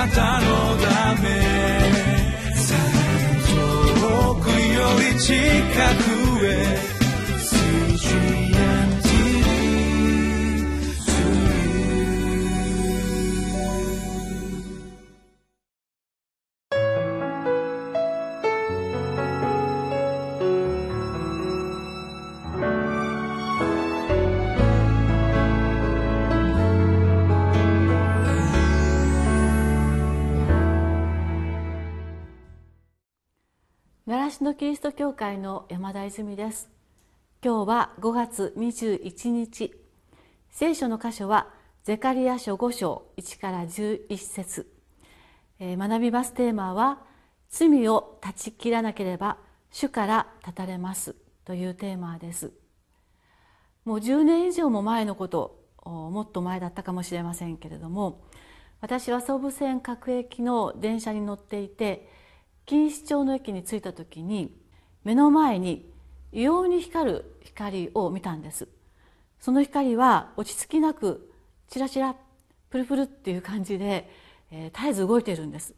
なたのため。遠くより近く。のキリスト教会の山田泉です。今日は5月21日。聖書の箇所はゼカリア書5章1から11節、えー、学びますテーマは罪を断ち切らなければ主から断たれます。というテーマです。もう10年以上も前のこともっと前だったかもしれませんけれども私は総武線各駅の電車に乗っていて錦糸町の駅に着いた時に目の前に異様に光る光を見たんです。その光は落ち着きなくチラチラプルプルっていう感じで、えー、絶えず動いているんです。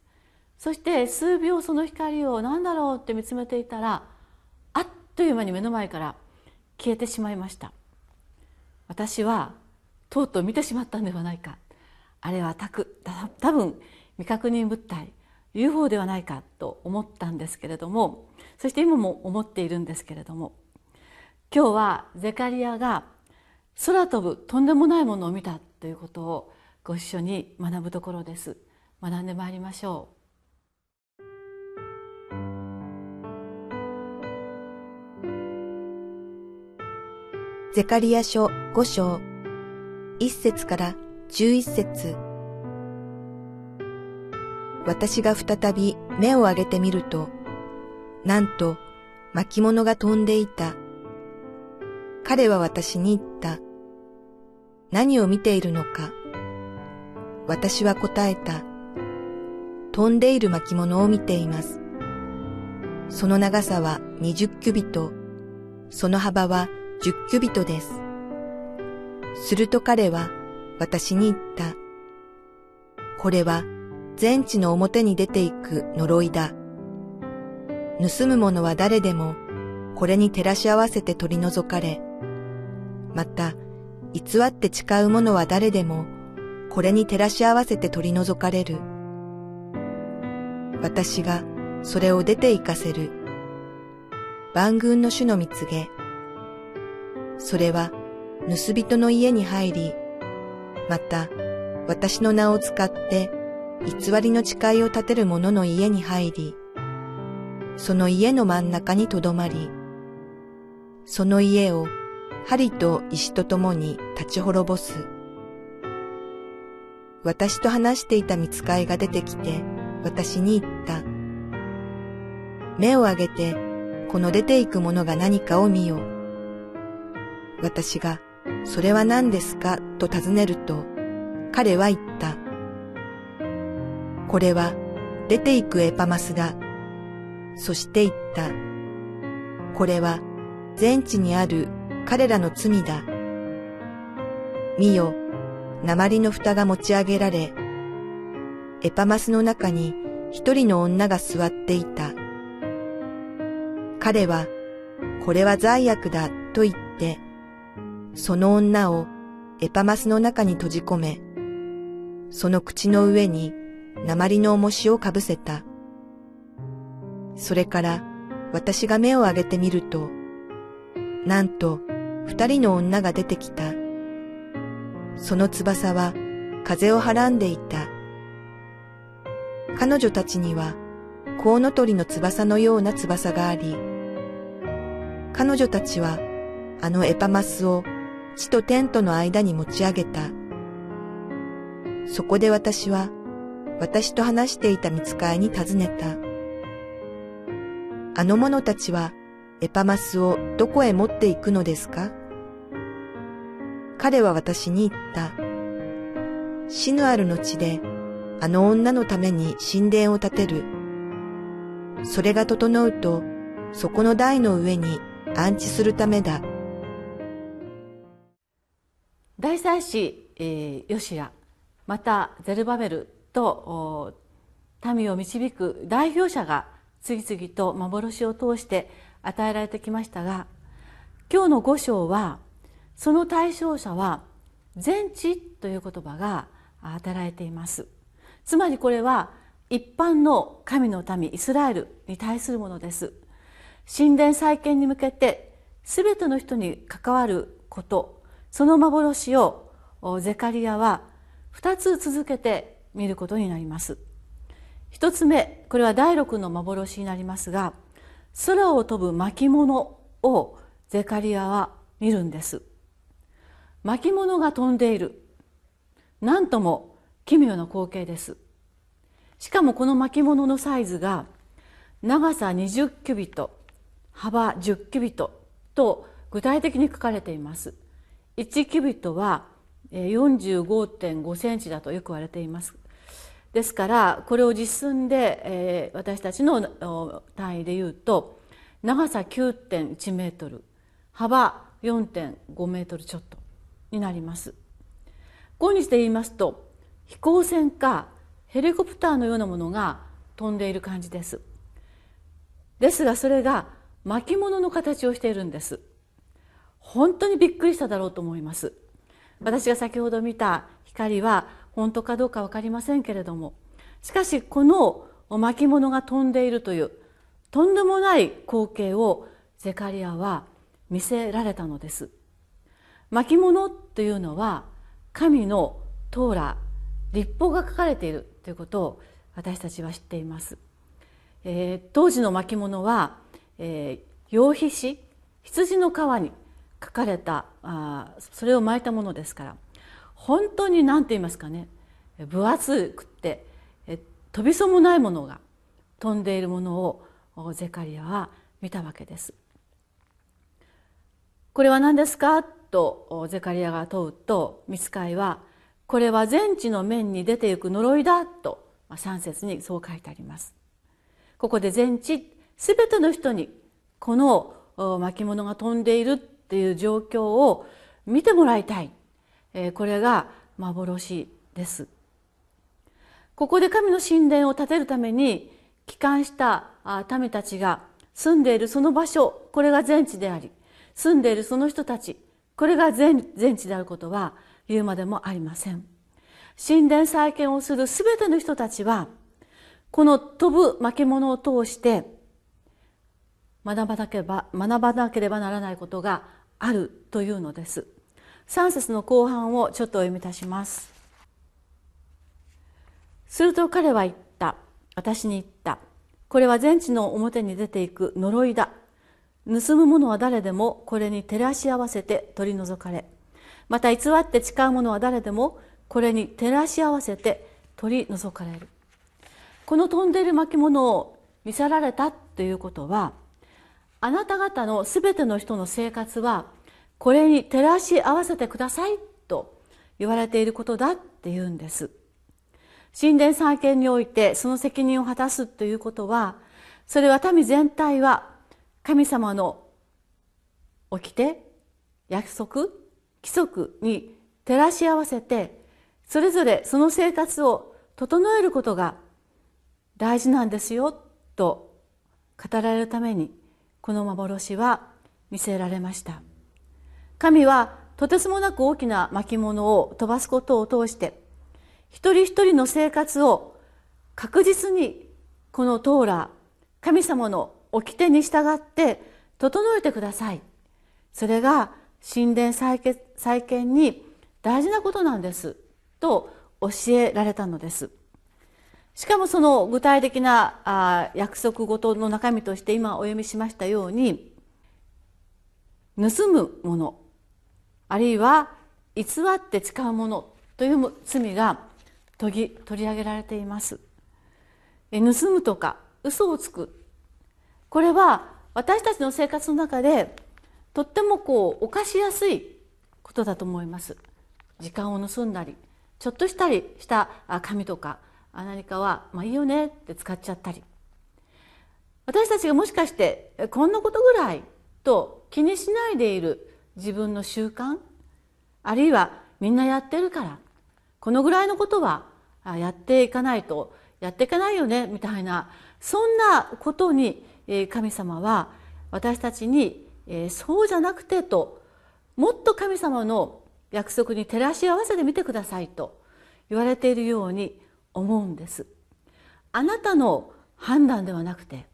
そして数秒その光を何だろうって見つめていたらあっという間に目の前から消えてしまいました。私はとうとう見てしまったんではないか。あれはたく多分未確認物体。UFO ではないかと思ったんですけれどもそして今も思っているんですけれども今日はゼカリアが空飛ぶとんでもないものを見たということをご一緒に学ぶところです。学んでまいりましょう。ゼカリア書5章1節から11節。私が再び目を上げてみると、なんと巻物が飛んでいた。彼は私に言った。何を見ているのか。私は答えた。飛んでいる巻物を見ています。その長さは20キュビト、その幅は10キュビトです。すると彼は私に言った。これは全地の表に出ていく呪いだ。盗む者は誰でも、これに照らし合わせて取り除かれ、また、偽って誓う者は誰でも、これに照らし合わせて取り除かれる。私がそれを出て行かせる。万軍の主の蜜げ。それは盗人の家に入り、また私の名を使って偽りの誓いを立てる者の家に入り、その家の真ん中にとどまり、その家を針と石と共に立ち滅ぼす。私と話していた見つかいが出てきて、私に言った。目を上げて、この出ていくものが何かを見よう。私が、それは何ですかと尋ねると、彼は言った。これは出ていくエパマスだ。そして言った。これは全地にある彼らの罪だ。見よ、鉛の蓋が持ち上げられ、エパマスの中に一人の女が座っていた。彼は、これは罪悪だと言って、その女をエパマスの中に閉じ込め、その口の上に鉛の重しをかぶせた。それから私が目を上げてみると、なんと二人の女が出てきた。その翼は風をはらんでいた。彼女たちにはコウノトリの翼のような翼があり、彼女たちはあのエパマスを地とテントの間に持ち上げた。そこで私は私と話していた見つかいに尋ねた。あの者たちはエパマスをどこへ持っていくのですか？彼は私に言った。死ぬあるの地であの女のために神殿を建てる。それが整うと、そこの台の上に安置するためだ。大祭司、えー、ヨシア、またゼルバベルと民を導く代表者が次々と幻を通して与えられてきましたが今日の五章はその対象者は全地という言葉が与えられています。つまりこれは一般の神の民イスラエルに対するものです。神殿再建に向けて全ての人に関わることその幻をゼカリアは2つ続けて見ることになります。一つ目これは第六の幻になりますが空を飛ぶ巻物をゼカリアは見るんです。巻物が飛んでいる。何とも奇妙な光景です。しかもこの巻物のサイズが長さ20キュビット幅10キュビットと具体的に書かれています。1キュビットは45.5センチだとよく言われています。ですからこれを実寸で、えー、私たちの単位で言うと長さ9.1メートル幅4.5メートルちょっとになります。今日で言いますと飛行船かヘリコプターのようなものが飛んでいる感じです。ですがそれが巻物の形をしているんです。本当にびっくりしただろうと思います。私が先ほど見た光は本当かどうか分かりませんけれどもしかしこの巻物が飛んでいるというとんでもない光景をゼカリアは見せられたのです。巻物というのは神のトーラ立法が書かれているということを私たちは知っています、えー、当時の巻物は、えー、羊皮紙羊の皮に書かれたあそれを巻いたものですから本当に何て言いますかね分厚くって飛びそうもないものが飛んでいるものをゼカリアは見たわけです。これは何ですか？とゼカリアが問うとミツカイはこれは全地の面に出ていく呪いだと3節にそう書いてあります。ここで全地すべての人にこの巻物が飛んでいるっていう状況を見てもらいたい。えこれが幻です。ここで神の神殿を建てるために帰還した民たちが住んでいるその場所これが全地であり住んでいるその人たちこれが全全地であることは言うまでもありません。神殿再建をするすべての人たちはこの飛ぶ巻物を通して学ばなければ学ばなければならないことがあるというのです。3節の後半をちょっとお読みいたします。すると彼は言った。私に言った。これは全地の表に出ていく呪いだ。盗む者は誰でもこれに照らし合わせて取り除かれ。また偽って誓う者は誰でもこれに照らし合わせて取り除かれる。この飛んでいる巻物を見せられたということはあなた方のすべての人の生活はこれに照らし合わせてくださいと言われていることだっていうんです。神殿再建においてその責任を果たすということはそれは民全体は神様の掟約束規則に照らし合わせてそれぞれその生活を整えることが大事なんですよと語られるためにこの幻は見せられました。神はとてつもなく大きな巻物を飛ばすことを通して一人一人の生活を確実にこのトーラー神様の掟に従って整えてください。それが神殿再建に大事なことなんですと教えられたのです。しかもその具体的な約束事の中身として今お読みしましたように盗むものあるいは偽って使うものという罪が取り取り上げられています。盗むとか嘘をつく。これは私たちの生活の中でとってもこう犯しやすいことだと思います。時間を盗んだりちょっとしたりした紙とかあ何かはまあいいよねって使っちゃったり。私たちがもしかしてこんなことぐらいと気にしないでいる自分の習慣？あるいはみんなやってるから？このぐらいのことはやっていかないとやっていけないよねみたいなそんなことに神様は私たちにそうじゃなくてともっと神様の約束に照らし合わせてみてくださいと言われているように思うんです。あなたの判断ではなくて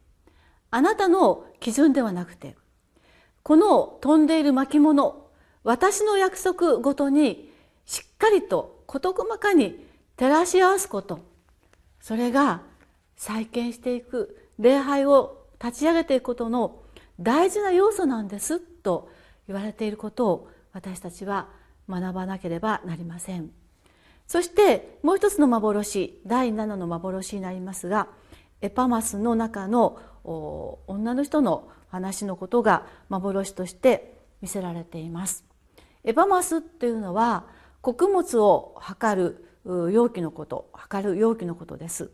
あなたの基準ではなくてこの飛んでいる巻物私の約束ごとにしっかりと事細かに照らし合わすことそれが再建していく礼拝を立ち上げていくことの大事な要素なんですと言われていることを私たちは学ばなければなりませんそしてもう一つの幻第7の幻になりますがエパマスの中の女の人の話のことが幻として見せられています。エパマスっていうのは穀物を測る容器のこと測る容器のことです。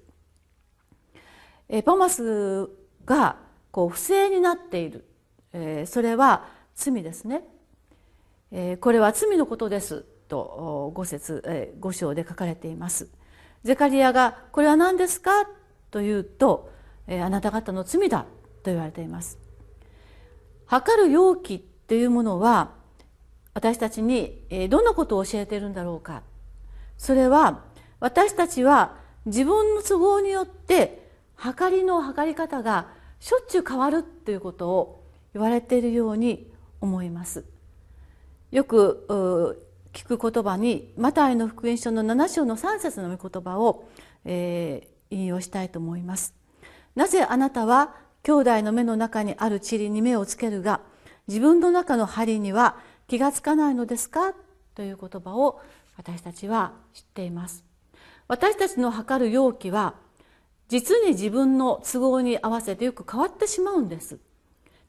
エパマスがこう不正になっている、えー、それは罪ですね、えー、これは罪のことです。と五節、え、五章で書かれています。ゼカリアがこれは何ですか？というと、えー、あなた方の罪だと言われています。測る容器っていうものは私たちにどんなことを教えているんだろうか。それは私たちは自分の都合によって測りの測り方がしょっちゅう変わるということを言われているように思います。よく聞く言葉にマタイの福音書の7章の3節の御言葉を、えー、引用したいと思います。なぜあなたは兄弟の目の中にある塵に目をつけるが自分の中の針には気がつかないのですか？という言葉を私たちは知っています。私たちの測る容器は実に自分の都合に合わせてよく変わってしまうんです。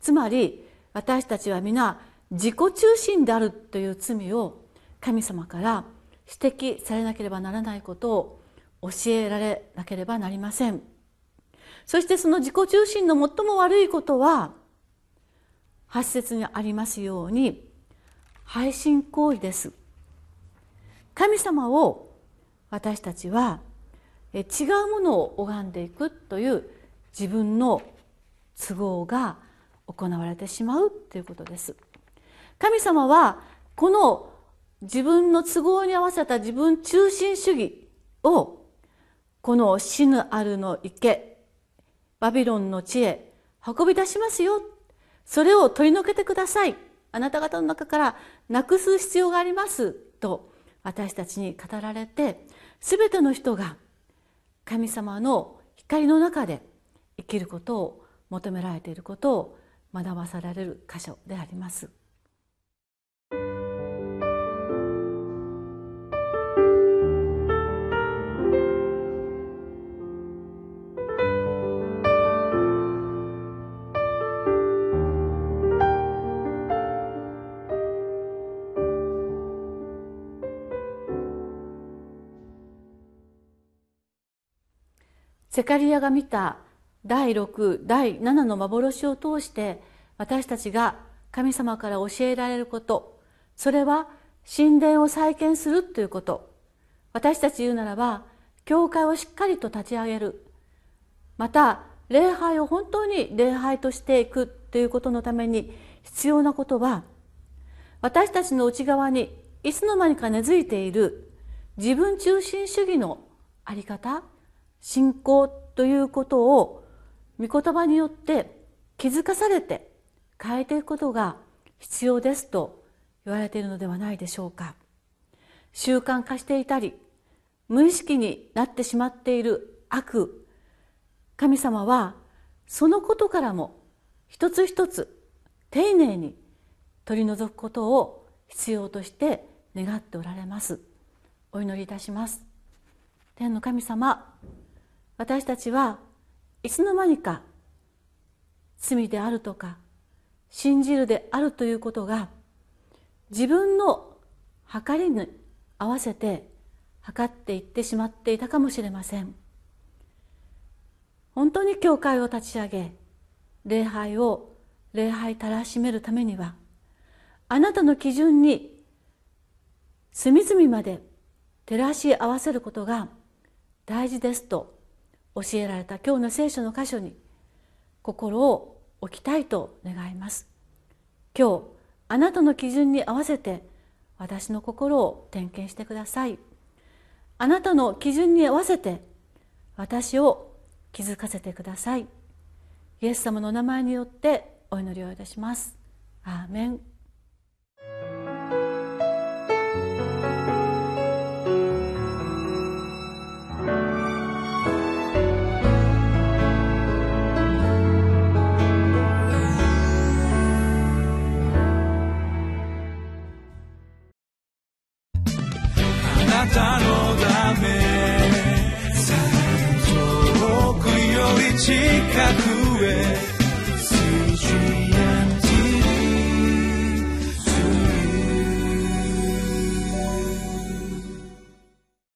つまり私たちは皆自己中心であるという罪を神様から指摘されなければならないことを教えられなければなりません。そしてその自己中心の最も悪いことは8節にありますように配信行為です。神様を私たちは違うものを拝んでいくという自分の都合が行われてしまうということです。神様はこの自分の都合に合わせた自分中心主義をこの死ぬあるの池バビロンの地へ運び出しますよ。それを取り除けてください。あなた方の中からなくす必要があります。と私たちに語られて全ての人が神様の光の中で生きることを求められていることを学ばされる箇所であります。セカリアが見た第6第7の幻を通して私たちが神様から教えられること。それは神殿を再建するということ。私たち言うならば教会をしっかりと立ち上げる。また礼拝を本当に礼拝としていくということのために必要なことは私たちの内側にいつの間にか根付いている自分中心主義のあり方。信仰ということを御言葉によって気づかされて変えていくことが必要ですと言われているのではないでしょうか。習慣化していたり無意識になってしまっている悪神様はそのことからも一つ一つ丁寧に取り除くことを必要として願っておられます。お祈りいたします。天の神様私たちはいつの間にか罪であるとか信じるであるということが自分の計りに合わせて測っていってしまっていたかもしれません。本当に教会を立ち上げ礼拝を礼拝たらしめるためにはあなたの基準に隅々まで照らし合わせることが大事ですと教えられた今日の聖書の箇所に心を置きたいと願います。今日あなたの基準に合わせて私の心を点検してください。あなたの基準に合わせて私を気づかせてください。イエス様の名前によってお祈りをいたします。アーメン。